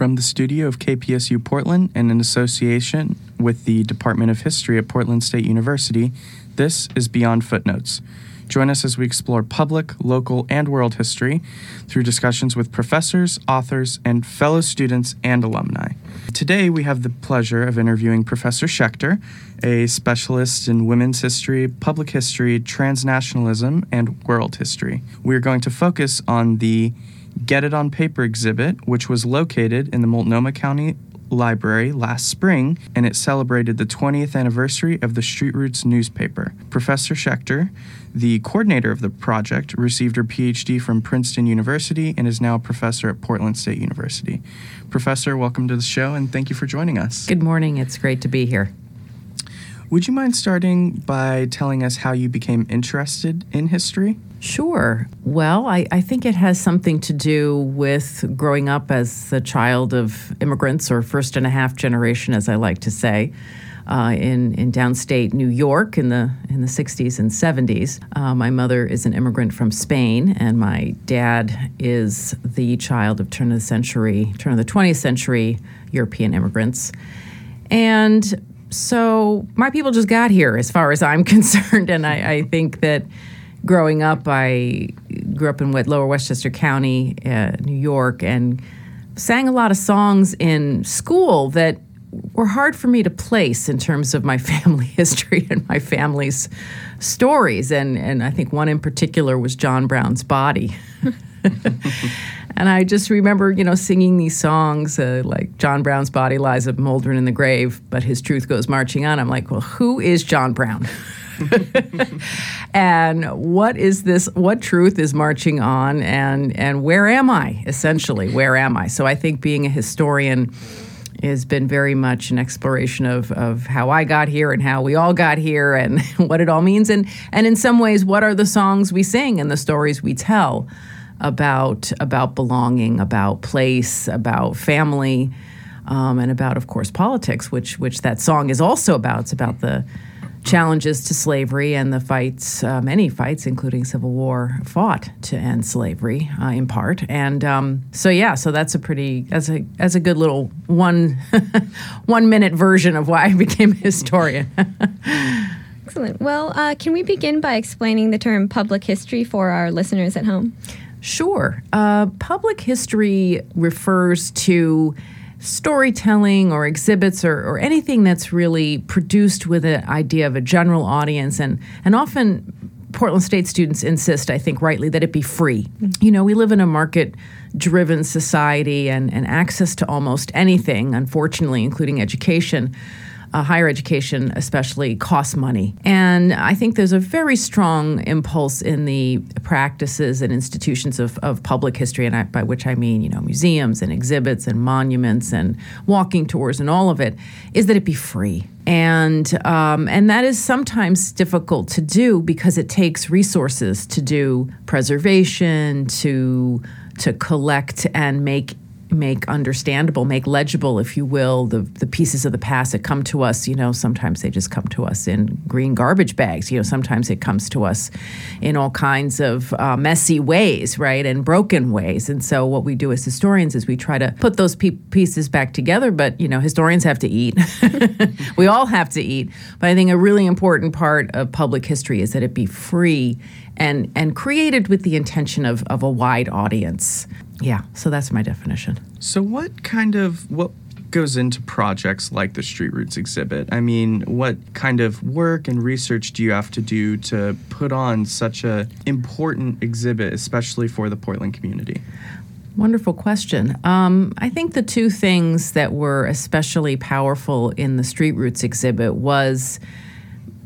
From the studio of KPSU Portland and in association with the Department of History at Portland State University, this is Beyond Footnotes. Join us as we explore public, local, and world history through discussions with professors, authors, and fellow students and alumni. Today, we have the pleasure of interviewing Professor Schechter, a specialist in women's history, public history, transnationalism, and world history. We are going to focus on the Get It on Paper exhibit, which was located in the Multnomah County Library last spring, and it celebrated the 20th anniversary of the Street Roots newspaper. Professor Schechter, the coordinator of the project, received her PhD from Princeton University and is now a professor at Portland State University. Professor, welcome to the show and thank you for joining us. Good morning. It's great to be here. Would you mind starting by telling us how you became interested in history? Sure. Well, I, I, think it has something to do with growing up as a child of immigrants, or first and a half generation, as I like to say. Uh, in in downstate New York in the in the 60s and 70s. Uh, my mother is an immigrant from Spain, and my dad is the child of turn of the century, turn of the 20th century European immigrants. And so my people just got here, as far as I'm concerned, and I, I think that growing up, I grew up in Lower Westchester County, uh, New York, and sang a lot of songs in school that were hard for me to place in terms of my family history and my family's stories. And and I think one in particular was John Brown's Body. and I just remember, you know, singing these songs uh, like John Brown's body lies a moldering in the grave, but his truth goes marching on. I'm like, well, who is John Brown? and what is this? What truth is marching on? And and where am I? Essentially, where am I? So I think being a historian has been very much an exploration of, of how I got here and how we all got here and what it all means and and in some ways what are the songs we sing and the stories we tell about about belonging, about place, about family, um, and about, of course, politics, which which that song is also about. It's about the challenges to slavery and the fights, uh, many fights, including Civil War, fought to end slavery uh, in part. And um, so, yeah, so that's a pretty that's a that's a good little one one minute version of why I became a historian. Excellent. Well, uh, can we begin by explaining the term public history for our listeners at home? Sure. Uh, public history refers to storytelling or exhibits or, or anything that's really produced with an idea of a general audience and and often Portland State students insist, I think rightly, that it be free. Mm-hmm. You know, we live in a market driven society and, and access to almost anything, unfortunately, including education uh, higher education, especially, costs money. And I think there's a very strong impulse in the practices and institutions of, of public history, and I, by which I mean, you know, museums and exhibits and monuments and walking tours and all of it, is that it be free. And um, and that is sometimes difficult to do because it takes resources to do preservation, to to collect and make make understandable, make legible, if you will, the, the pieces of the past that come to us. You know, sometimes they just come to us in green garbage bags. You know, sometimes it comes to us in all kinds of uh, messy ways, right, and broken ways. And so, what we do as historians is we try to put those pe- pieces back together. But you know, historians have to eat. we all have to eat. But I think a really important part of public history is that it be free and and created with the intention of, of a wide audience. Yeah, so that's my definition. So what kind of what goes into projects like the Street Roots exhibit? I mean, what kind of work and research do you have to do to put on such a important exhibit, especially for the Portland community? Wonderful question. Um, I think the two things that were especially powerful in the Street Roots exhibit was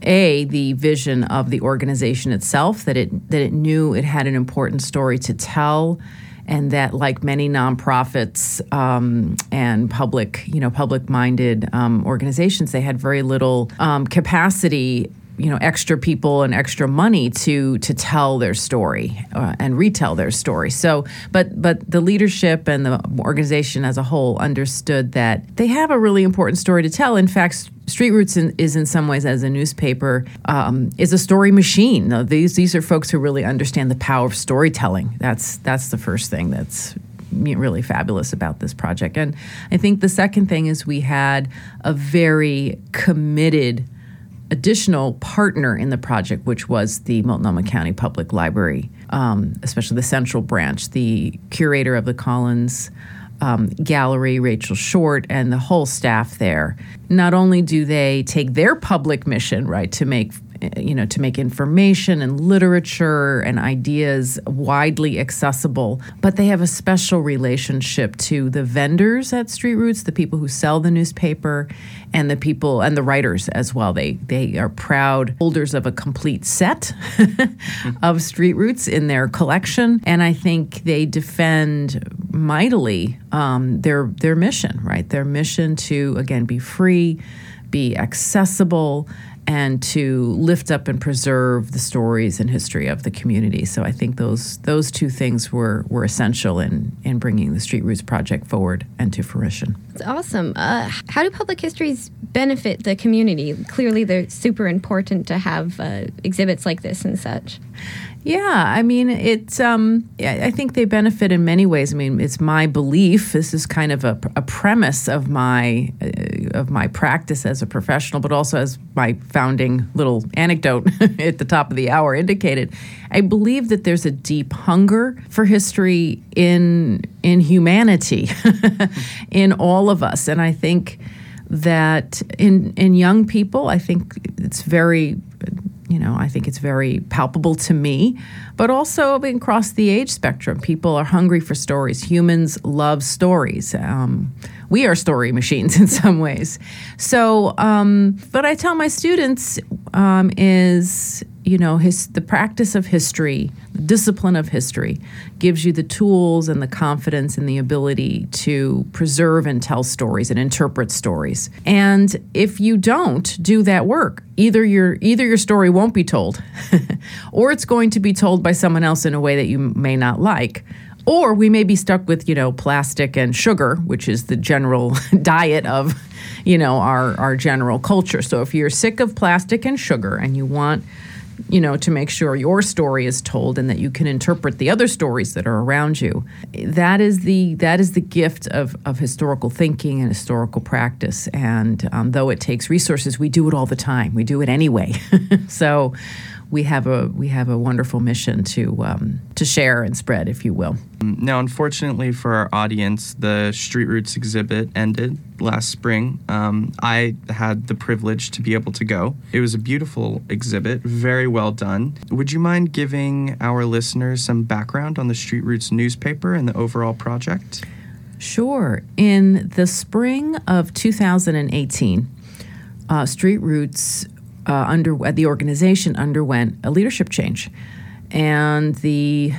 a the vision of the organization itself that it that it knew it had an important story to tell and that like many nonprofits um, and public you know public minded um, organizations they had very little um, capacity you know extra people and extra money to to tell their story uh, and retell their story so but but the leadership and the organization as a whole understood that they have a really important story to tell in fact Street Roots in, is in some ways as a newspaper um, is a story machine. Now, these these are folks who really understand the power of storytelling. That's that's the first thing that's really fabulous about this project. And I think the second thing is we had a very committed additional partner in the project, which was the Multnomah County Public Library, um, especially the Central Branch, the curator of the Collins. Um, gallery, Rachel Short, and the whole staff there. Not only do they take their public mission, right, to make you know, to make information and literature and ideas widely accessible. But they have a special relationship to the vendors at Street Roots, the people who sell the newspaper, and the people and the writers as well. They they are proud holders of a complete set of Street Roots in their collection, and I think they defend mightily um, their their mission. Right, their mission to again be free, be accessible and to lift up and preserve the stories and history of the community. So I think those those two things were were essential in in bringing the Street Roots project forward and to fruition. It's awesome. Uh, how do public histories benefit the community? Clearly, they're super important to have uh, exhibits like this and such. Yeah, I mean, it's. Um, I think they benefit in many ways. I mean, it's my belief. This is kind of a, a premise of my uh, of my practice as a professional, but also as my founding little anecdote at the top of the hour indicated. I believe that there's a deep hunger for history in in humanity, in all of us, and I think that in in young people, I think it's very you know, I think it's very palpable to me, but also across the age spectrum. People are hungry for stories. Humans love stories. Um, we are story machines in some ways. So, um, what I tell my students um, is, you know, his, the practice of history, the discipline of history, gives you the tools and the confidence and the ability to preserve and tell stories and interpret stories. And if you don't do that work, either your either your story won't be told, or it's going to be told by someone else in a way that you may not like or we may be stuck with, you know, plastic and sugar, which is the general diet of, you know, our, our general culture. So if you're sick of plastic and sugar and you want, you know, to make sure your story is told and that you can interpret the other stories that are around you, that is the that is the gift of, of historical thinking and historical practice. And um, though it takes resources, we do it all the time. We do it anyway. so we have a we have a wonderful mission to um, to share and spread, if you will. Now, unfortunately for our audience, the Street Roots exhibit ended last spring. Um, I had the privilege to be able to go. It was a beautiful exhibit, very well done. Would you mind giving our listeners some background on the Street Roots newspaper and the overall project? Sure. In the spring of 2018, uh, Street Roots uh, under the organization underwent a leadership change, and the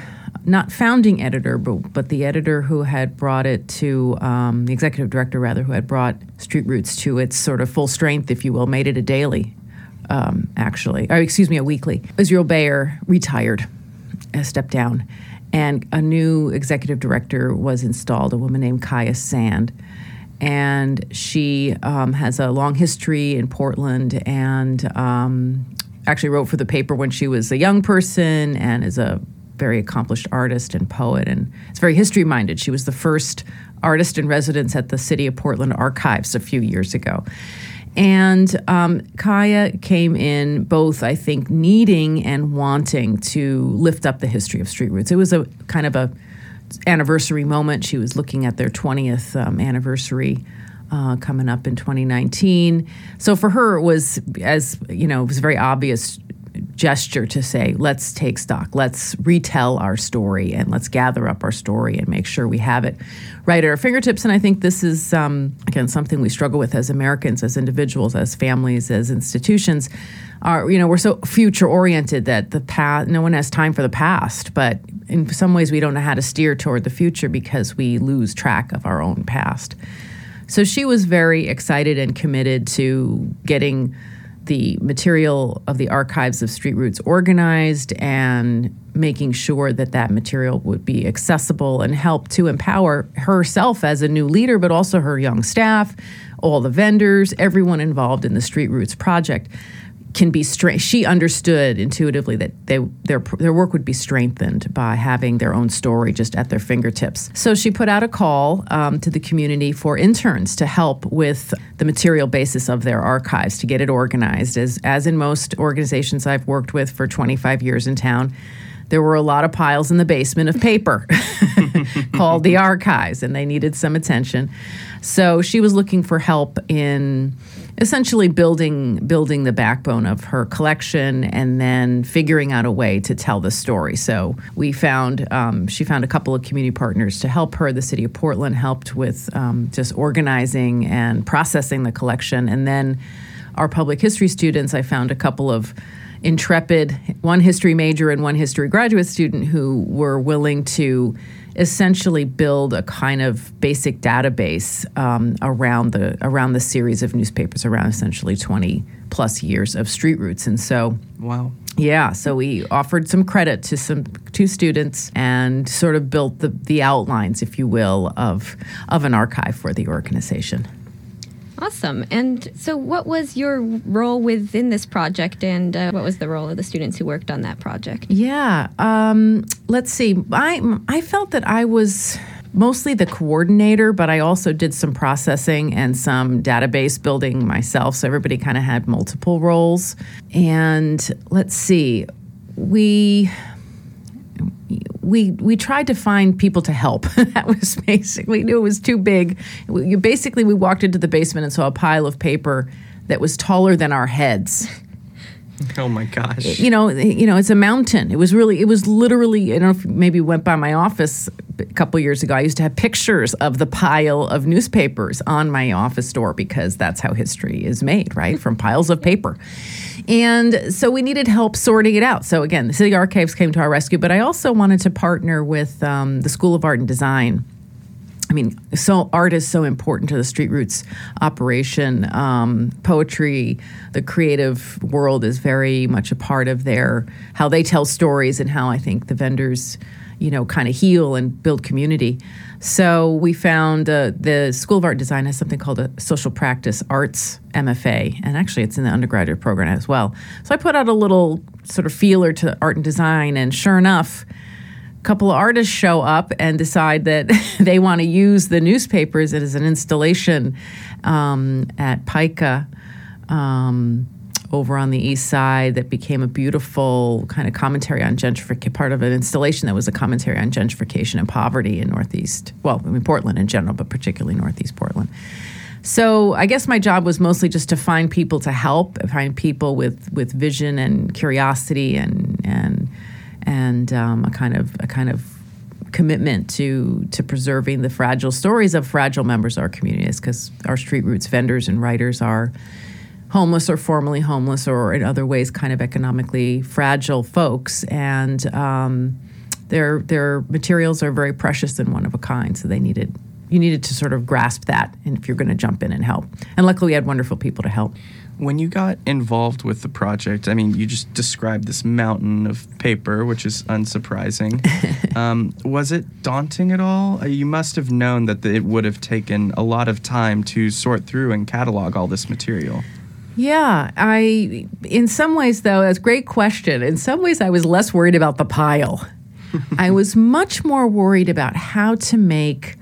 not founding editor, but but the editor who had brought it to um, the executive director rather, who had brought Street Roots to its sort of full strength, if you will, made it a daily, um, actually, or excuse me, a weekly. Israel Bayer retired, uh, stepped down, and a new executive director was installed, a woman named Kaia Sand and she um, has a long history in Portland and um, actually wrote for the paper when she was a young person and is a very accomplished artist and poet and it's very history minded. She was the first artist in residence at the City of Portland Archives a few years ago. And um, Kaia came in both, I think, needing and wanting to lift up the history of Street Roots. It was a kind of a anniversary moment. She was looking at their 20th um, anniversary uh, coming up in 2019. So for her, it was as you know, it was a very obvious gesture to say, let's take stock, let's retell our story, and let's gather up our story and make sure we have it right at our fingertips. And I think this is um, again something we struggle with as Americans, as individuals, as families, as institutions. Are you know we're so future oriented that the past, no one has time for the past, but in some ways we don't know how to steer toward the future because we lose track of our own past. So she was very excited and committed to getting the material of the archives of Street Roots organized and making sure that that material would be accessible and help to empower herself as a new leader, but also her young staff, all the vendors, everyone involved in the Street Roots project can be strength. She understood intuitively that they their their work would be strengthened by having their own story just at their fingertips. So she put out a call um, to the community for interns to help with the material basis of their archives to get it organized. As as in most organizations I've worked with for 25 years in town, there were a lot of piles in the basement of paper called the archives, and they needed some attention. So she was looking for help in essentially building building the backbone of her collection and then figuring out a way to tell the story. So we found um, she found a couple of community partners to help her. The city of Portland helped with um, just organizing and processing the collection, and then our public history students. I found a couple of intrepid one history major and one history graduate student who were willing to essentially build a kind of basic database um, around the around the series of newspapers around essentially 20 plus years of street roots. And so wow. Yeah so we offered some credit to some two students and sort of built the, the outlines if you will of of an archive for the organization Awesome. And so, what was your role within this project, and uh, what was the role of the students who worked on that project? Yeah. Um, let's see. I I felt that I was mostly the coordinator, but I also did some processing and some database building myself. So everybody kind of had multiple roles. And let's see, we we we tried to find people to help. that was basically we knew it was too big. We, basically, we walked into the basement and saw a pile of paper that was taller than our heads. Oh my gosh! You know, eh, you know, it's a mountain. It was really, it was literally. I don't know if maybe went by my office a couple years ago. I used to have pictures of the pile of newspapers on my office door because that's how history is made, right? From piles of paper. And so we needed help sorting it out. So again, the City Archives came to our rescue, but I also wanted to partner with um, the School of Art and Design I mean, so art is so important to the Street Roots operation. Um, poetry, the creative world is very much a part of their how they tell stories and how I think the vendors, you know, kind of heal and build community. So we found uh, the School of Art Design has something called a social practice arts MFA, and actually it's in the undergraduate program as well. So I put out a little sort of feeler to art and design, and sure enough a couple of artists show up and decide that they want to use the newspapers as an installation um, at Pica um, over on the east side that became a beautiful kind of commentary on gentrification, part of an installation that was a commentary on gentrification and poverty in Northeast, well, I mean, Portland in general, but particularly Northeast Portland. So I guess my job was mostly just to find people to help, find people with, with vision and curiosity and, and and um, a kind of a kind of commitment to to preserving the fragile stories of fragile members of our communities because our street roots vendors and writers are homeless or formerly homeless or in other ways kind of economically fragile folks and um, their their materials are very precious and one of a kind so they needed you needed to sort of grasp that and if you're going to jump in and help and luckily we had wonderful people to help when you got involved with the project, I mean, you just described this mountain of paper, which is unsurprising. um, was it daunting at all? Uh, you must have known that it would have taken a lot of time to sort through and catalog all this material. Yeah, I, in some ways, though, that's a great question. In some ways, I was less worried about the pile. I was much more worried about how to make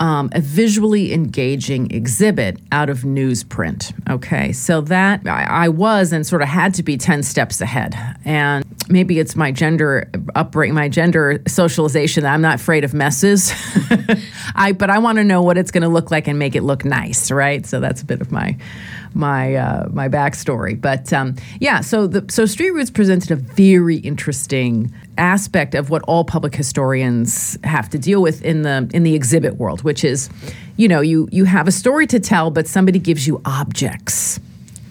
um, a visually engaging exhibit out of newsprint. Okay, so that I, I, was and sort of had to be 10 steps ahead. And maybe it's my gender upbringing, my gender socialization that I'm not afraid of messes. I, but I want to know what it's going to look like and make it look nice, right? So that's a bit of my my uh, my backstory. But um, yeah, so the so Street Roots presented a very interesting aspect of what all public historians have to deal with in the in the exhibit world, which is, you know, you you have a story to tell, but somebody gives you objects.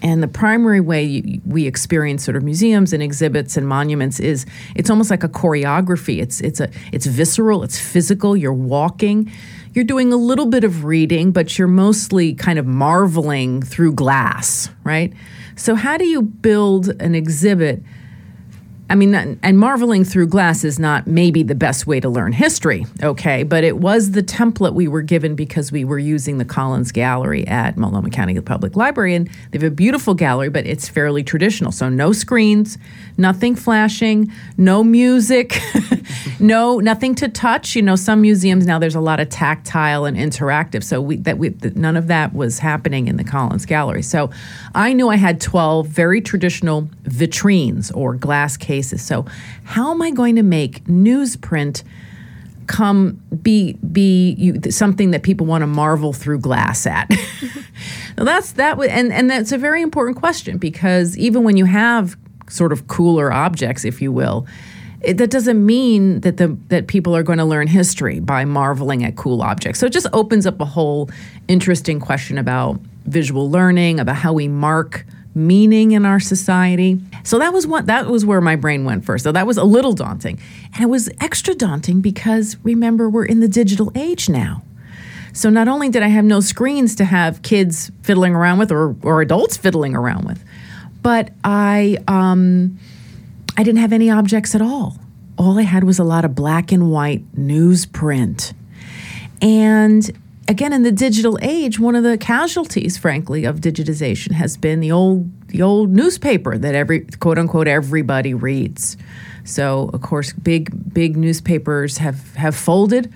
And the primary way we experience sort of museums and exhibits and monuments is it's almost like a choreography. It's it's a it's visceral, it's physical. You're walking you're doing a little bit of reading, but you're mostly kind of marveling through glass, right? So, how do you build an exhibit I mean, and marveling through glass is not maybe the best way to learn history, okay? But it was the template we were given because we were using the Collins Gallery at Multnomah County Public Library. And they have a beautiful gallery, but it's fairly traditional. So no screens, nothing flashing, no music, no nothing to touch. You know, some museums now there's a lot of tactile and interactive. So we, that we, none of that was happening in the Collins Gallery. So I knew I had 12 very traditional vitrines or glass cases cases. So, how am I going to make newsprint come be be you, something that people want to marvel through glass at? now that's that, and and that's a very important question because even when you have sort of cooler objects, if you will. It, that doesn't mean that the that people are going to learn history by marveling at cool objects. So it just opens up a whole interesting question about visual learning, about how we mark meaning in our society. So that was what that was where my brain went first. So that was a little daunting. And it was extra daunting because remember we're in the digital age now. So not only did I have no screens to have kids fiddling around with or, or adults fiddling around with, but I um, I didn't have any objects at all. All I had was a lot of black and white newsprint. And again in the digital age one of the casualties frankly of digitization has been the old the old newspaper that every quote unquote everybody reads. So of course big big newspapers have have folded.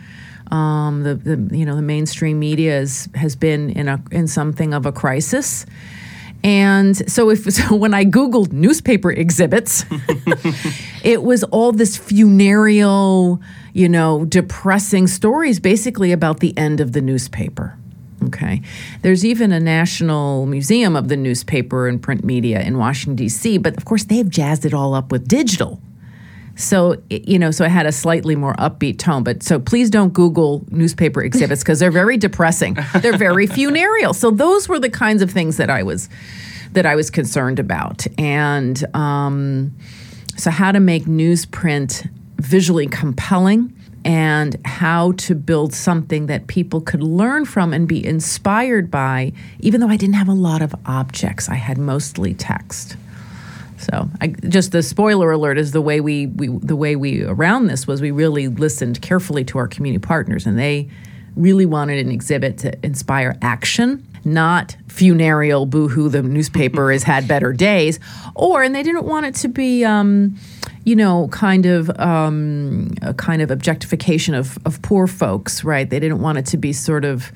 Um, the, the you know the mainstream media is, has been in a in something of a crisis and so if so when I googled newspaper exhibits it was all this funereal you know, depressing stories basically about the end of the newspaper. Okay. There's even a National Museum of the Newspaper and Print Media in Washington, D.C., but of course they've jazzed it all up with digital. So, you know, so I had a slightly more upbeat tone. But so please don't Google newspaper exhibits because they're very depressing. They're very funereal. So those were the kinds of things that I was that I was concerned about. And um, so how to make newsprint visually compelling and how to build something that people could learn from and be inspired by, even though I didn't have a lot of objects. I had mostly text. So, I, just the spoiler alert is the way we, we the way we around this was we really listened carefully to our community partners, and they really wanted an exhibit to inspire action, not funereal boohoo. The newspaper has had better days, or and they didn't want it to be. Um, you know, kind of um, a kind of objectification of, of poor folks, right? They didn't want it to be sort of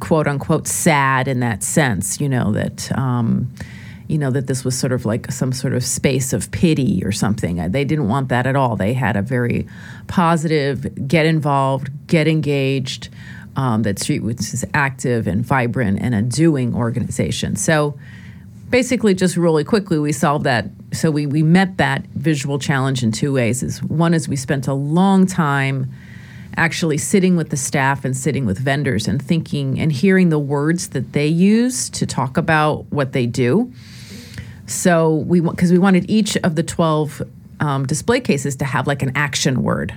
quote unquote sad in that sense, you know, that. Um, you know that this was sort of like some sort of space of pity or something. They didn't want that at all. They had a very positive, get involved, get engaged. Um, that Street Roots is active and vibrant and a doing organization. So basically just really quickly we solved that so we, we met that visual challenge in two ways is one is we spent a long time actually sitting with the staff and sitting with vendors and thinking and hearing the words that they use to talk about what they do so we because we wanted each of the 12 um, display cases to have like an action word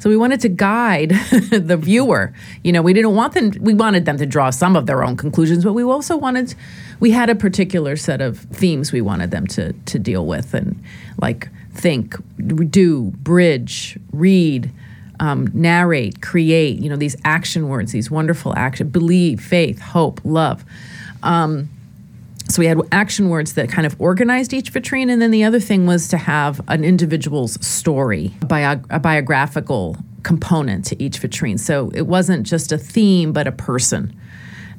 so we wanted to guide the viewer. You know, we didn't want them, we wanted them to draw some of their own conclusions, but we also wanted, we had a particular set of themes we wanted them to, to deal with and like think, do, bridge, read, um, narrate, create, you know, these action words, these wonderful action, believe, faith, hope, love. Um, so we had action words that kind of organized each vitrine, and then the other thing was to have an individual's story, bio- a biographical component to each vitrine. So it wasn't just a theme, but a person.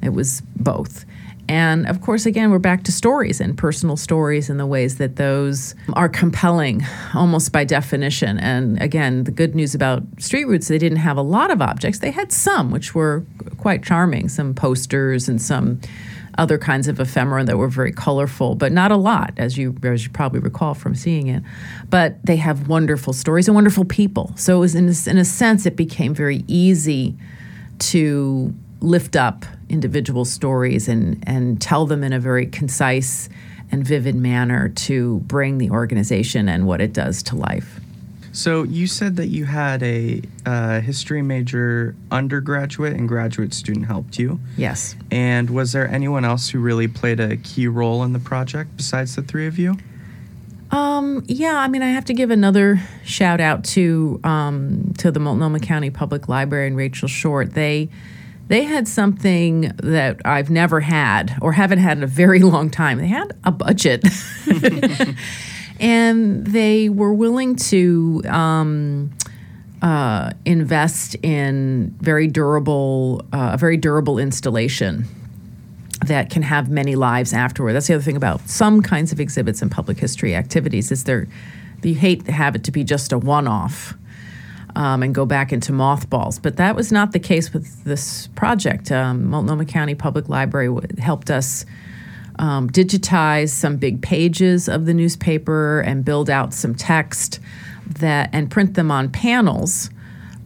It was both. And of course, again, we're back to stories and personal stories and the ways that those are compelling almost by definition. And again, the good news about Street Roots, they didn't have a lot of objects. They had some, which were quite charming, some posters and some other kinds of ephemera that were very colorful, but not a lot, as you as you probably recall from seeing it. But they have wonderful stories and wonderful people. So it was in a, in a sense, it became very easy to lift up individual stories and and tell them in a very concise and vivid manner to bring the organization and what it does to life. So you said that you had a uh, history major undergraduate and graduate student helped you. Yes. And was there anyone else who really played a key role in the project besides the three of you? Um, yeah, I mean, I have to give another shout out to um, to the Multnomah County Public Library and Rachel Short. They they had something that I've never had or haven't had in a very long time. They had a budget, and they were willing to. Um, uh, invest in very durable, uh, a very durable installation that can have many lives afterward. That's the other thing about some kinds of exhibits and public history activities is they're you hate to have it to be just a one-off um, and go back into mothballs. But that was not the case with this project. Um, Multnomah County Public Library w- helped us um, digitize some big pages of the newspaper and build out some text that and print them on panels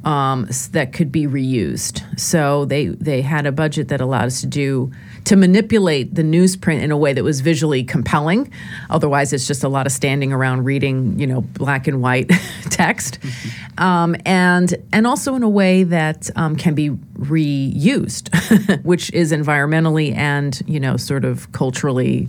um, that could be reused. So they they had a budget that allowed us to do to manipulate the newsprint in a way that was visually compelling. Otherwise, it's just a lot of standing around reading, you know, black and white text, um, and and also in a way that um, can be reused, which is environmentally and you know sort of culturally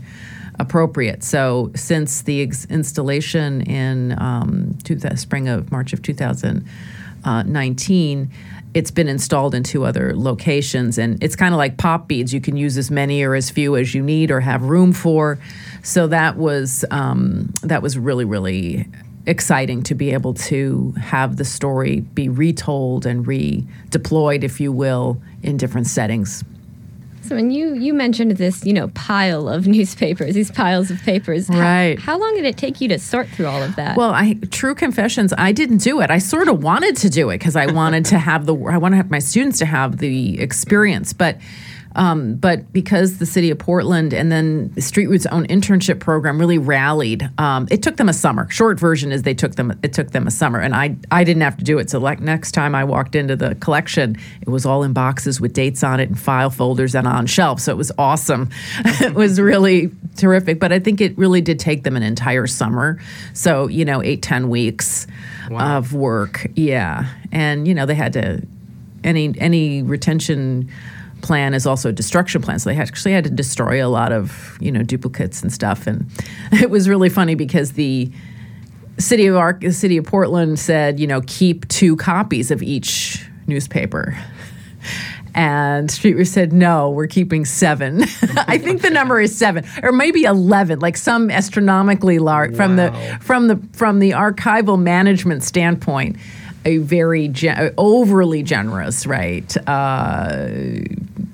appropriate. So since the ex- installation in um, two, the spring of March of 2019, it's been installed in two other locations, and it's kind of like pop beads. You can use as many or as few as you need or have room for. So that was um, that was really really exciting to be able to have the story be retold and redeployed, if you will, in different settings. So, when you you mentioned this, you know, pile of newspapers, these piles of papers. How- Right. How, long did it take you to sort through all of that? Well, I true confessions, I didn't do it. I sort of wanted to do it because I wanted to have the I want to have my students to have the experience, but um, but because the city of Portland and then Street Roots' own internship program really rallied, um, it took them a summer. Short version is they took them it took them a summer, and I I didn't have to do it. So like next time I walked into the collection, it was all in boxes with dates on it and file folders and on shelves. So it was awesome. it was really terrific. But I think it really did take them an entire summer. So you know, eight ten weeks Wow. of work. Yeah, and you know they had to any any retention plan is also a destruction plan. So they actually had to destroy a lot of you know duplicates and stuff. And it was really funny because the city of Arc, the city of Portland said you know keep two copies of each newspaper. And Street Roots said, no, we're keeping seven. I think the number is seven, or maybe eleven, like some astronomically large from the from the from the archival management standpoint, a very gen- overly generous, right? Uh,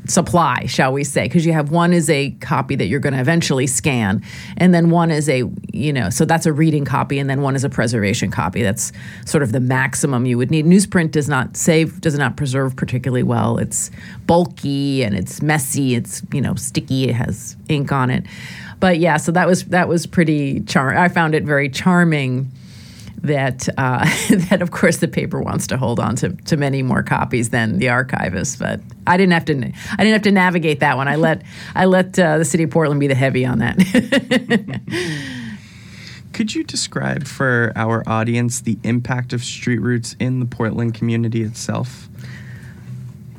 supply, shall we say? Because you have one is a copy that you're going to eventually scan, and then one is a you know, so that's a reading copy, and then one is a preservation copy. That's sort of the maximum you would need. Newsprint does not save, does not preserve particularly well. It's bulky and it's messy. It's you know sticky. It has ink on it. But yeah, so that was that was pretty charming. I found it very charming that uh, that of course the paper wants to hold on to, to many more copies than the archivist. But I didn't have to I didn't have to navigate that one. I let I let uh, the city of Portland be the heavy on that. Could you describe for our audience the impact of Street Roots in the Portland community itself?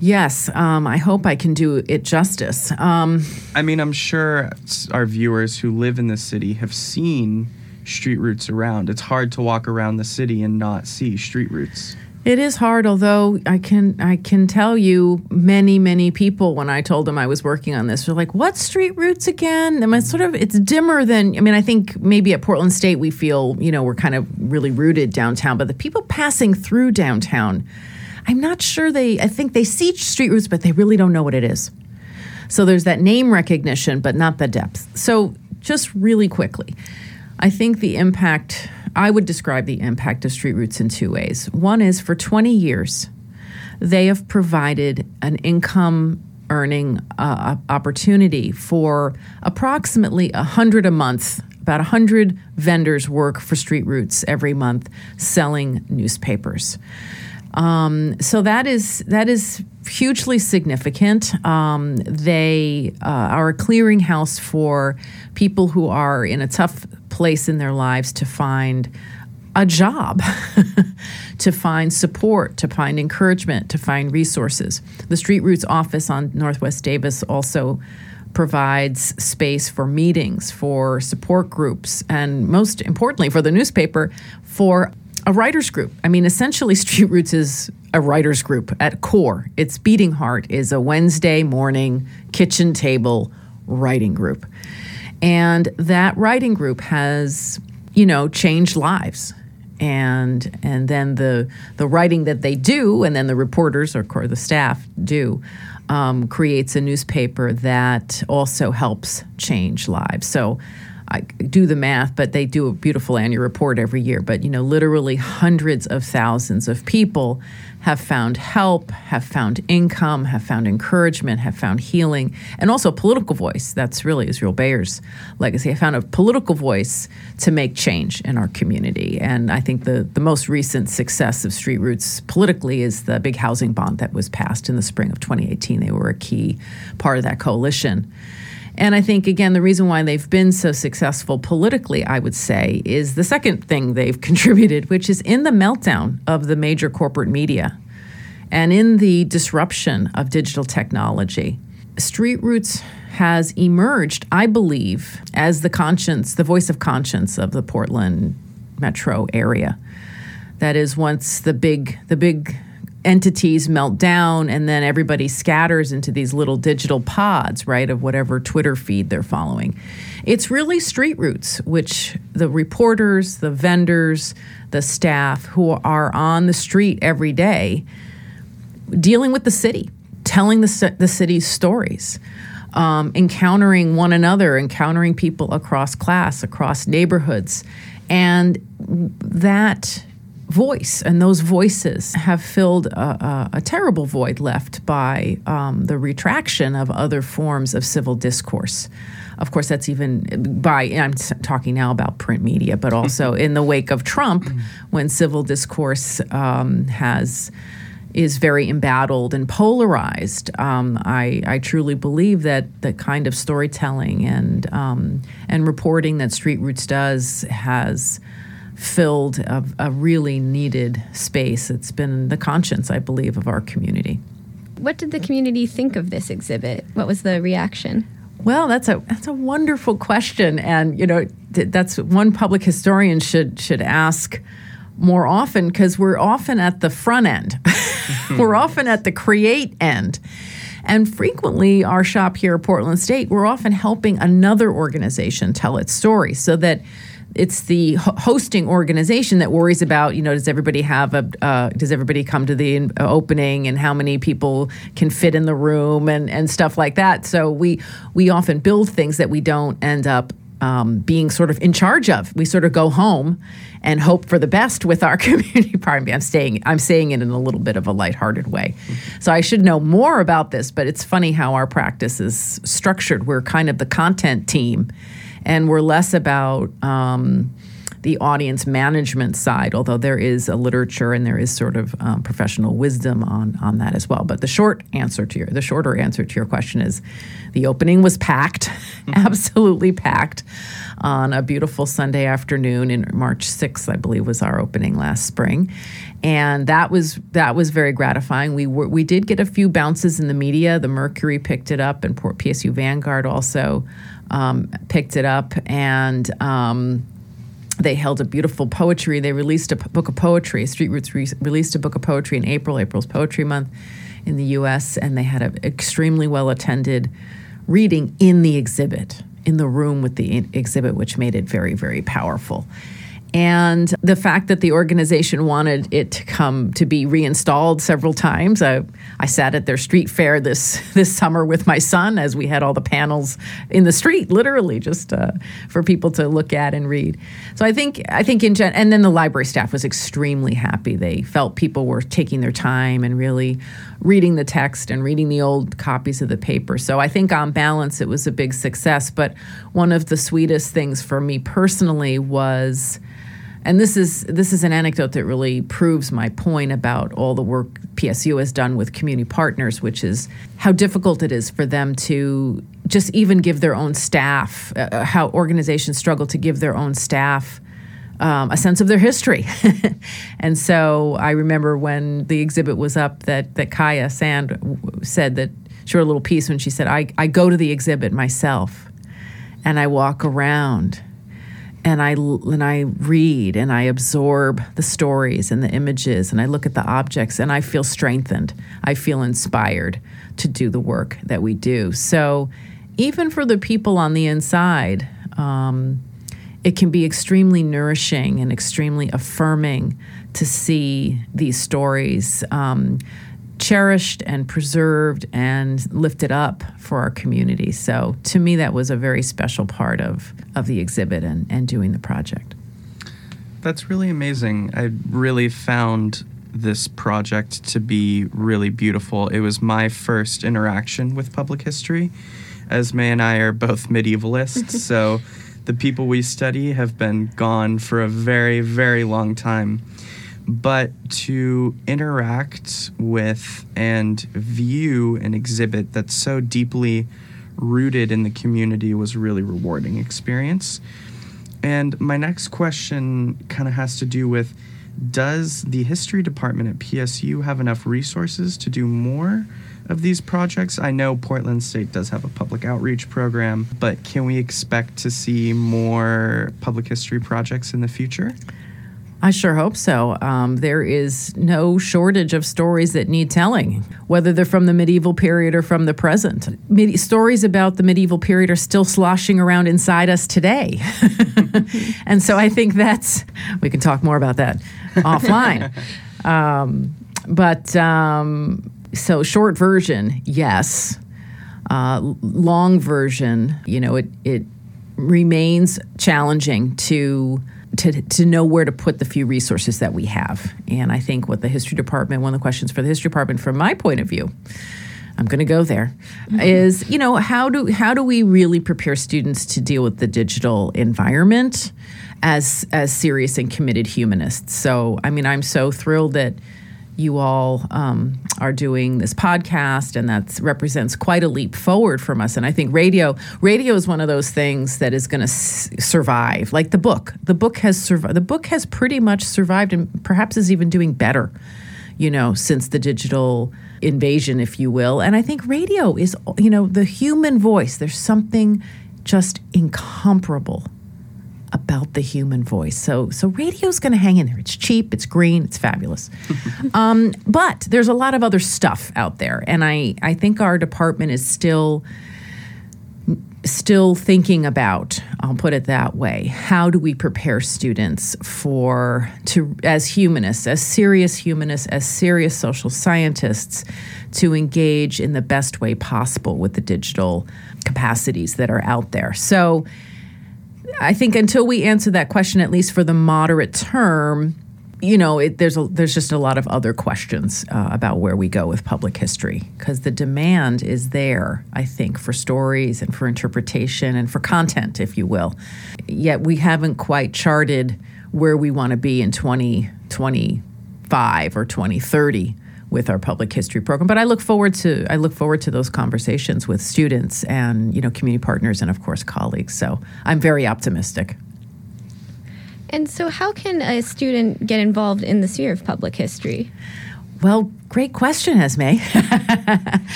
yes, um, I hope I can do it justice. Um, I mean, I'm sure our viewers who live in the city have seen Street Roots around. It's hard to walk around the city and not see Street Roots. It is hard, although I can I can tell you many many people when I told them I was working on this were like, "What street roots again?" And it's sort of it's dimmer than I mean I think maybe at Portland State we feel you know we're kind of really rooted downtown, but the people passing through downtown, I'm not sure they I think they see street roots, but they really don't know what it is. So there's that name recognition, but not the depth. So just really quickly, I think the impact, I would describe the impact of Street Roots in two ways. One is for 20 years, they have provided an income earning uh, opportunity for approximately 100 a month. About 100 vendors work for Street Roots every month selling newspapers. Um, so that is that is hugely significant. Um, they uh, are a clearinghouse for people who are in a tough place in their lives to find a job, to find support, to find encouragement, to find resources. The Street Roots office on Northwest Davis also provides space for meetings, for support groups, and most importantly, for the newspaper, for a writers group. I mean, essentially, Street Roots is a writers group at core. Its beating heart is a Wednesday morning kitchen table writing group. And that writing group has, you know, changed lives. And and then the the writing that they do, and then the reporters or the staff do, um, creates a newspaper that also helps change lives. So I do the math, but they do a beautiful annual report every year. But you know, literally hundreds of thousands of people have found help, have found income, have found encouragement, have found healing, and also a political voice. That's really Israel Bayer's legacy. I found a political voice to make change in our community. And I think the, the most recent success of Street Roots politically is the big housing bond that was passed in the spring of 2018. They were a key part of that coalition. And I think, again, the reason why they've been so successful politically, I would say, is the second thing they've contributed, which is in the meltdown of the major corporate media and in the disruption of digital technology. Street Roots has emerged, I believe, as the conscience, the voice of conscience of the Portland metro area. That is once the big the big entities melt down and then everybody scatters into these little digital pods, right, of whatever Twitter feed they're following. It's really street roots, which the reporters, the vendors, the staff who are on the street every day dealing with the city, telling the, the city's stories. Um, encountering one another, encountering people across class, across neighborhoods. And that voice, and those voices have filled a, a, a terrible void left by um, the retraction of other forms of civil discourse. Of course, that's even by, I'm talking now about print media, but also in the wake of Trump, when civil discourse um, has is very embattled and polarized. Um, I, I, truly believe that the kind of storytelling and um, and reporting that Street Roots does has filled a, a really needed space. It's been the conscience, I believe, of our community. What did the community think of this exhibit? What was the reaction? Well, that's a that's a wonderful question, and you know that's one public historian should should ask more often because we're often at the front end, we're often at the create end, and frequently our shop here at Portland State, we're often helping another organization tell its story, so that it's the hosting organization that worries about you know does everybody have a uh, does everybody come to the opening and how many people can fit in the room and and stuff like that. So we we often build things that we don't end up um, being sort of in charge of. We sort of go home and hope for the best with our community. Pardon me i'm saying i'm saying it in a little bit of a lighthearted way. So i should know more about this but it's funny how our practice is structured. We're kind of the content team and we're less about um, the audience management side, although there is a literature and there is sort of um, professional wisdom on on that as well. But the short answer to your the shorter answer to your question is, the opening was packed, absolutely packed, on a beautiful Sunday afternoon in March sixth, I believe, was our opening last spring, and that was that was very gratifying. We were we did get a few bounces in the media. The Mercury picked it up, and Port PSU Vanguard also um, picked it up and. Um, they held a beautiful poetry. They released a book of poetry. Street Roots re- released a book of poetry in April. April's Poetry Month in the U.S. And they had an extremely well attended reading in the exhibit, in the room with the exhibit, which made it very, very powerful. And the fact that the organization wanted it to come to be reinstalled several times. I, I sat at their street fair this this summer with my son as we had all the panels in the street, literally just uh, for people to look at and read. So I think I think in gen- and then the library staff was extremely happy. They felt people were taking their time and really reading the text and reading the old copies of the paper. So I think on balance it was a big success. But one of the sweetest things for me personally was and this is this is an anecdote that really proves my point about all the work PSU has done with community partners, which is how difficult it is for them to just even give their own staff, uh, uh how organizations struggle to give their own staff um, a sense of their history. and so I remember when the exhibit was up that that Kaia Sand said that she wrote a little piece when she said, I, I go to the exhibit myself and I walk around and I and I read and I absorb the stories and the images and I look at the objects and I feel strengthened. I feel inspired to do the work that we do. So even for the people on the inside, um, it can be extremely nourishing and extremely affirming to see these stories. Um, cherished and preserved and lifted up for our community. So to me, that was a very special part of, of the exhibit and, and doing the project. That's really amazing. I really found this project to be really beautiful. It was my first interaction with public history. Esme and I are both medievalists, so the people we study have been gone for a very, very long time but to interact with and view an exhibit that's so deeply rooted in the community was a really rewarding experience. And my next question kind of has to do with does the history department at PSU have enough resources to do more of these projects? I know Portland State does have a public outreach program, but can we expect to see more public history projects in the future? I sure hope so. Um, there is no shortage of stories that need telling, whether they're from the medieval period or from the present. Medi- stories about the medieval period are still sloshing around inside us today. and so I think that's, we can talk more about that offline. Um, but um, so, short version, yes. Uh, long version, you know, it, it remains challenging to to, to know where to put the few resources that we have. And I think what the history department, one of the questions for the history department, from my point of view, I'm going to go there, mm-hmm. is you know how do how do we really prepare students to deal with the digital environment as as serious and committed humanists? So I mean, I'm so thrilled that you all um, are doing this podcast, and that represents quite a leap forward from us. And I think radio, radio is one of those things that is going to s- survive. Like the book, the book has survived. The book has pretty much survived, and perhaps is even doing better. You know, since the digital invasion, if you will. And I think radio is, you know, the human voice. There's something just incomparable about the human voice. So so radio's going to hang in there. It's cheap, it's green, it's fabulous. um, but there's a lot of other stuff out there, and I I think our department is still still thinking about i'll put it that way how do we prepare students for to as humanists as serious humanists as serious social scientists to engage in the best way possible with the digital capacities that are out there so I think until we answer that question, at least for the moderate term, you know, it, there's a, there's just a lot of other questions uh, about where we go with public history because the demand is there. I think for stories and for interpretation and for content, if you will. Yet we haven't quite charted where we want to be in 2025 or 2030 with our public history program. But I look forward to I look forward to those conversations with students and you know community partners and of course colleagues. So I'm very optimistic. And so, how can a student get involved in the sphere of public history? Well, great question, Esme.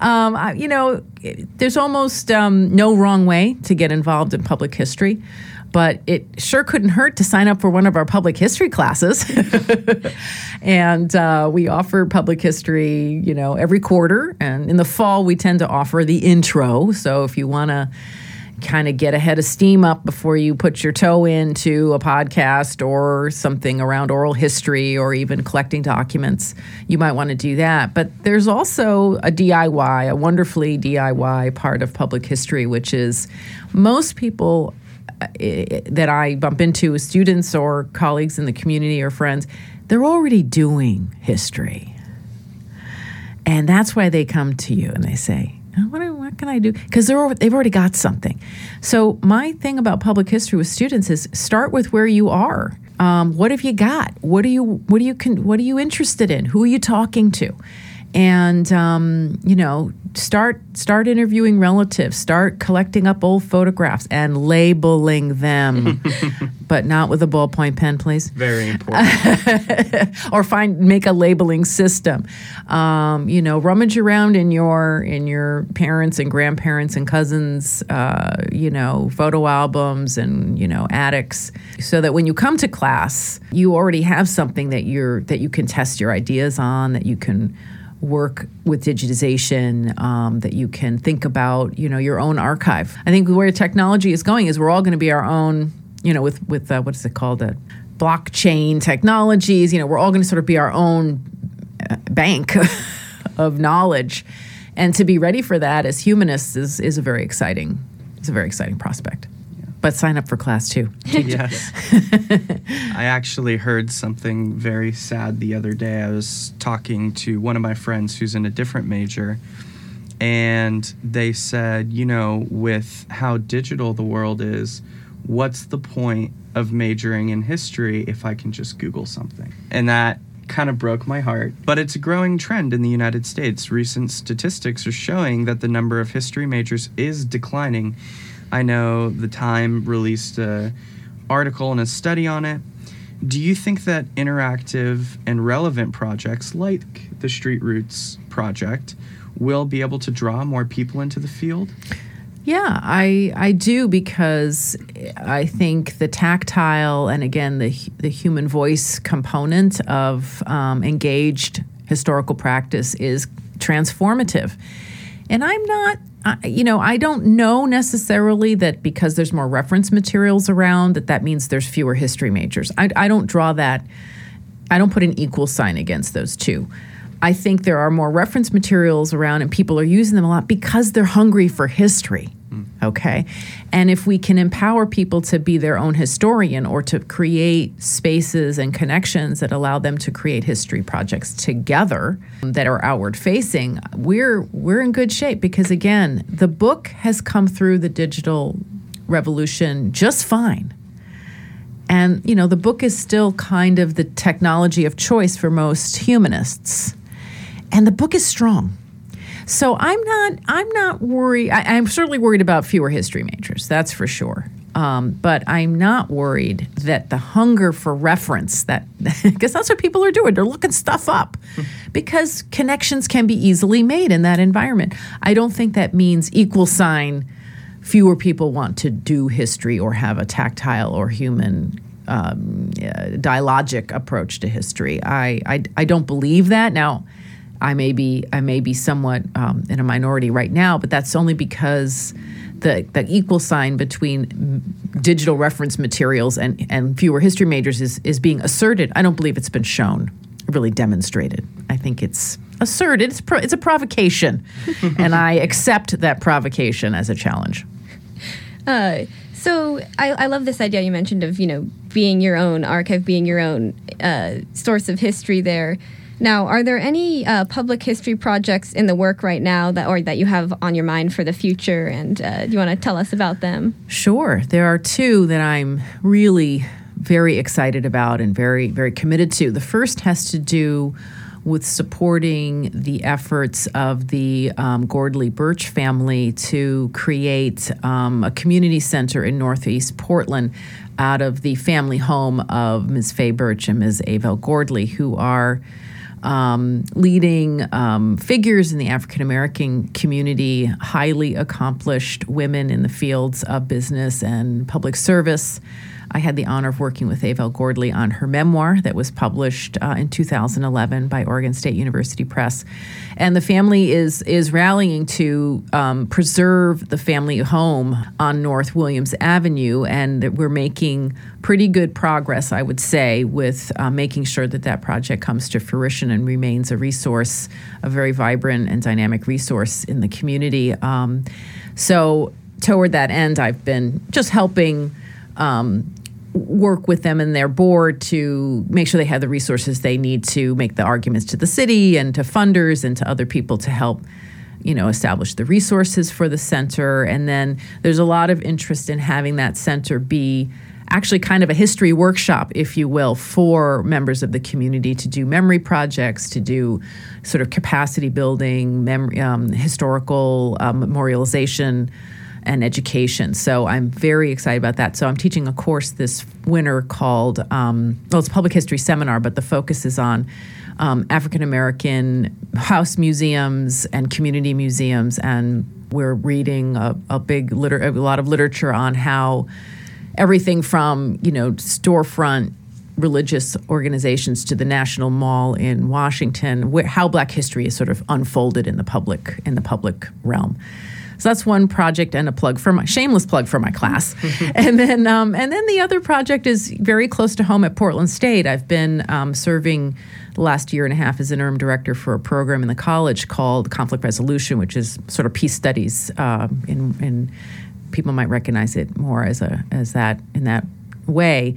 um, you know, there's almost um, no wrong way to get involved in public history but it sure couldn't hurt to sign up for one of our public history classes. and uh, we offer public history, you know, every quarter. And in the fall, we tend to offer the intro. So if you want to kind of get ahead of steam up before you put your toe into a podcast or something around oral history or even collecting documents, you might want to do that. But there's also a DIY, a wonderfully DIY part of public history, which is most people that I bump into students or colleagues in the community or friends, they're already doing history. And that's why they come to you and they say, what, what can I do? Because they're they've already got something. So my thing about public history with students is start with where you are. Um, what have you got? What are you what are you what are you interested in? Who are you talking to? And um, you know start start interviewing relatives. Start collecting up old photographs and labeling them. But not with a ballpoint pen please. Very important. or find make a labeling system. Um, you know rummage around in your in your parents and grandparents and cousins uh, you know photo albums and you know attics. So that when you come to class you already have something that you're that you can test your ideas on that you can work with digitization um, that you can think about you know your own archive. I think where technology is going is we're all going to be our own you know with with uh, what is it called? Uh, blockchain technologies you know we're all going to sort of be our own uh, bank of knowledge. And to be ready for that as humanists is, is a very exciting it's a very exciting prospect but sign up for class too yes. I actually heard something very sad the other day. I was talking to one of my friends who's in a different major, and they said, you know, with how digital the world is, what's the point of majoring in history if I can just Google something? And that kind of broke my heart. But it's a growing trend in the United States. Recent statistics are showing that the number of history majors is declining. I know the Time released a article and a study on it. Do you think that interactive and relevant projects like the Street Roots project will be able to draw more people into the field? Yeah, I I do because I think the tactile and again the the human voice component of um, engaged historical practice is transformative, and I'm not. You know, I don't know necessarily that because there's more reference materials around that that means there's fewer history majors. I, I don't draw that. I don't put an equal sign against those two. I think there are more reference materials around and people are using them a lot because they're hungry for history. Mm. Okay. And if we can empower people to be their own historian or to create spaces and connections that allow them to create history projects together that are outward facing, we're we're in good shape because again, the book has come through the digital revolution just fine. And you know, the book is still kind of the technology of choice for most humanists. And the book is strong. So I'm not I'm not worried. I, am certainly worried about fewer history majors. That's for sure. Um, but I'm not worried that the hunger for reference that because that's what people are doing. They're looking stuff up because connections can be easily made in that environment. I don't think that means equal sign. Fewer people want to do history or have a tactile or human um, uh, dialogic approach to history. I, I I don't believe that now. I may be I may be somewhat um, in a minority right now, but that's only because the the equal sign between digital reference materials and and fewer history majors is is being asserted. I don't believe it's been shown, really demonstrated. I think it's asserted. It's pro, it's a provocation, and I accept that provocation as a challenge. Uh, so I, I love this idea you mentioned of you know being your own archive, being your own uh, source of history there. Now, are there any uh, public history projects in the work right now that or that you have on your mind for the future? And uh, do you want to tell us about them? Sure. There are two that I'm really very excited about and very, very committed to. The first has to do with supporting the efforts of the um, Gordly Birch family to create um, a community center in Northeast Portland out of the family home of Ms. Faye Birch and Ms. Avel Gordly, who are um, leading um, figures in the African American community, highly accomplished women in the fields of business and public service. I had the honor of working with Avel Gordly on her memoir that was published uh, in 2011 by Oregon State University Press, and the family is is rallying to um, preserve the family home on North Williams Avenue, and we're making pretty good progress, I would say, with uh, making sure that that project comes to fruition and remains a resource, a very vibrant and dynamic resource in the community. Um, so toward that end, I've been just helping. Um, work with them and their board to make sure they have the resources they need to make the arguments to the city and to funders and to other people to help you know establish the resources for the center. And then there's a lot of interest in having that center be actually kind of a history workshop, if you will, for members of the community to do memory projects, to do sort of capacity building, memory, um, historical um, memorialization and education. So I'm very excited about that. So I'm teaching a course this winter called, um, well, it's public history seminar, but the focus is on um, African American house museums and community museums. And we're reading a, a big liter- a lot of literature on how everything from, you know, storefront religious organizations to the National Mall in Washington, where, how Black history is sort of unfolded in the public in the public realm. So that's one project and a plug for my shameless plug for my class, and then um, and then the other project is very close to home at Portland State. I've been um, serving the last year and a half as interim director for a program in the college called Conflict Resolution, which is sort of peace studies. Uh, in, in people might recognize it more as a as that in that way.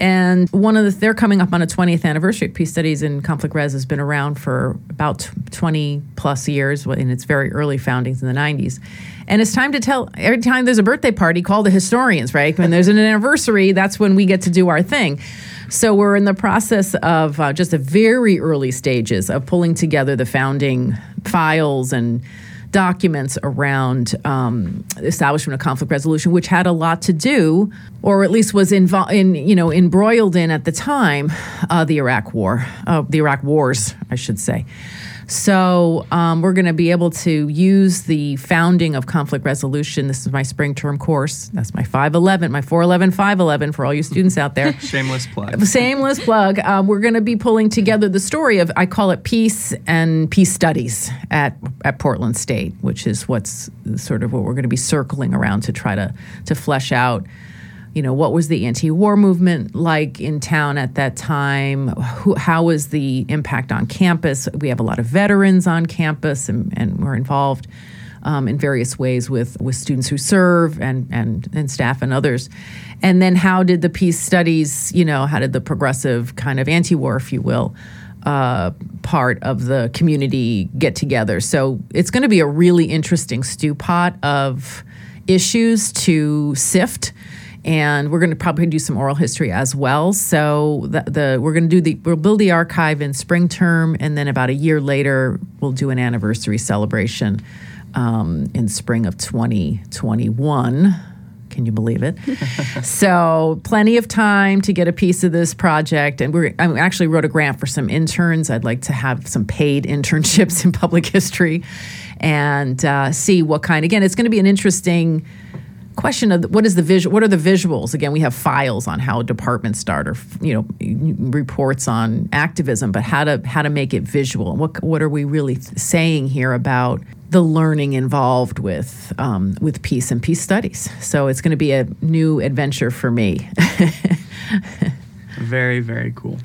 And one of the, they're coming up on a 20th anniversary. Peace Studies in Conflict Res has been around for about 20 plus years in its very early foundings in the 90s. And it's time to tell, every time there's a birthday party, call the historians, right? When there's an anniversary, that's when we get to do our thing. So we're in the process of uh, just the very early stages of pulling together the founding files and documents around um, establishment of conflict resolution, which had a lot to do, or at least was involved in, you know, embroiled in at the time, uh, the Iraq War, uh, the Iraq Wars, I should say. So um, we're going to be able to use the founding of conflict resolution. This is my spring term course. That's my 511, my 411, 511 for all you students out there. Shameless plug. Shameless plug. Um, we're going to be pulling together the story of, I call it peace and peace studies at, at Portland State, which is what's sort of what we're going to be circling around to try to, to flesh out you know, what was the anti-war movement like in town at that time? Who, how was the impact on campus? We have a lot of veterans on campus, and, and we're involved um, in various ways with with students who serve and and and staff and others. And then, how did the peace studies? You know, how did the progressive kind of anti-war, if you will, uh, part of the community get together? So it's going to be a really interesting stew pot of issues to sift and we're going to probably do some oral history as well. So the, the we're going to do the we'll build the archive in spring term, and then about a year later we'll do an anniversary celebration um, in spring of 2021. Can you believe it? so plenty of time to get a piece of this project, and we're I actually wrote a grant for some interns. I'd like to have some paid internships in public history, and uh, see what kind. Again, it's going to be an interesting question of what is the visual what are the visuals? Again we have files on how departments start or you know reports on activism but how to how to make it visual. What what are we really saying here about the learning involved with um, with peace and peace studies? So it's going to be a new adventure for me. Very very cool.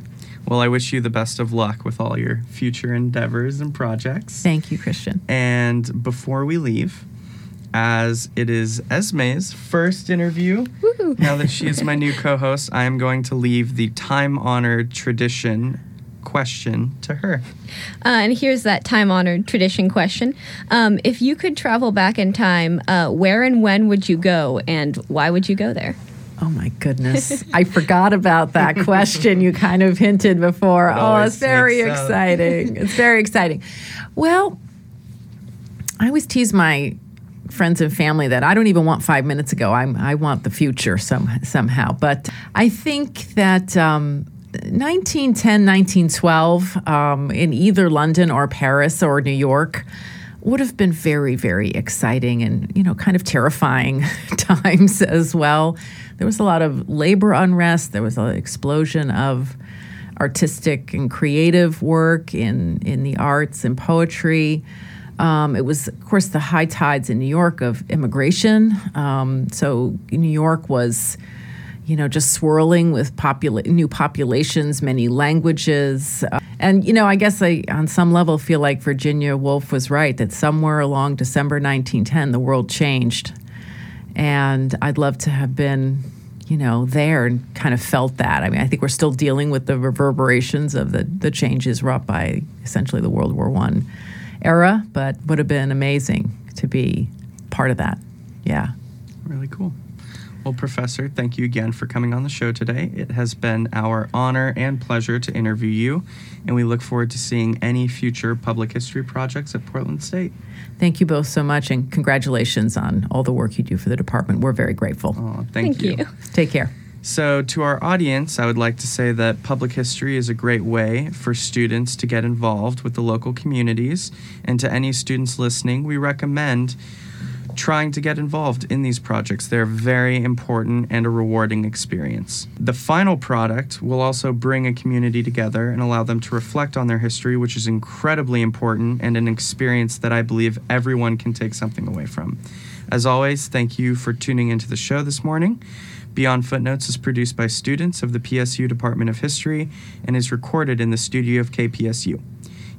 Well, I wish you the best of luck with all your future endeavors and projects. Thank you, Christian. And before we leave, as it is Esme's first interview. Woo-hoo. Now that she is my new co host, I am going to leave the time honored tradition question to her. Uh, and here's that time honored tradition question. Um, if you could travel back in time, uh, where and when would you go, and why would you go there? Oh my goodness. I forgot about that question you kind of hinted before. It oh, it's very exciting. it's very exciting. Well, I always tease my friends and family that I don't even want five minutes ago. I'm, I want the future some, somehow. But I think that um, 1910, 1912 um, in either London or Paris or New York would have been very, very exciting and, you know, kind of terrifying times as well. There was a lot of labor unrest. There was an explosion of artistic and creative work in, in the arts and poetry. Um, it was, of course, the high tides in New York of immigration. Um, so New York was, you know, just swirling with popula- new populations, many languages. Uh, and, you know, I guess I, on some level, feel like Virginia Woolf was right that somewhere along December 1910, the world changed. And I'd love to have been, you know, there and kind of felt that. I mean, I think we're still dealing with the reverberations of the, the changes wrought by essentially the World War One era, but would have been amazing to be part of that. Yeah. Really cool. Well, Professor, thank you again for coming on the show today. It has been our honor and pleasure to interview you, and we look forward to seeing any future public history projects at Portland State. Thank you both so much, and congratulations on all the work you do for the department. We're very grateful. Oh, thank, Thank you. Take care. So, to our audience, I would like to say that public history is a great way for students to get involved with the local communities. And to any students listening, we recommend trying to get involved in these projects. They're very important and a rewarding experience. The final product will also bring a community together and allow them to reflect on their history, which is incredibly important and an experience that I believe everyone can take something away from. As always, thank you for tuning into the show this morning. Beyond Footnotes is produced by students of the PSU Department of History and is recorded in the studio of KPSU.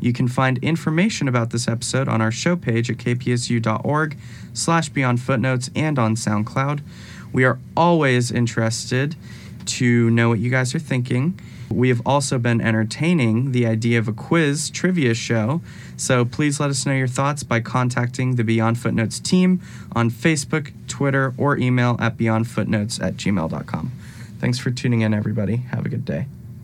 You can find information about this episode on our show page at kpsu.org slash beyond footnotes and on SoundCloud. We are always interested to know what you guys are thinking. We have also been entertaining the idea of a quiz trivia show, so please let us know your thoughts by contacting the Beyond Footnotes team on Facebook, Twitter, or email at beyondfootnotes at gmail.com. Thanks for tuning in, everybody. Have a good day.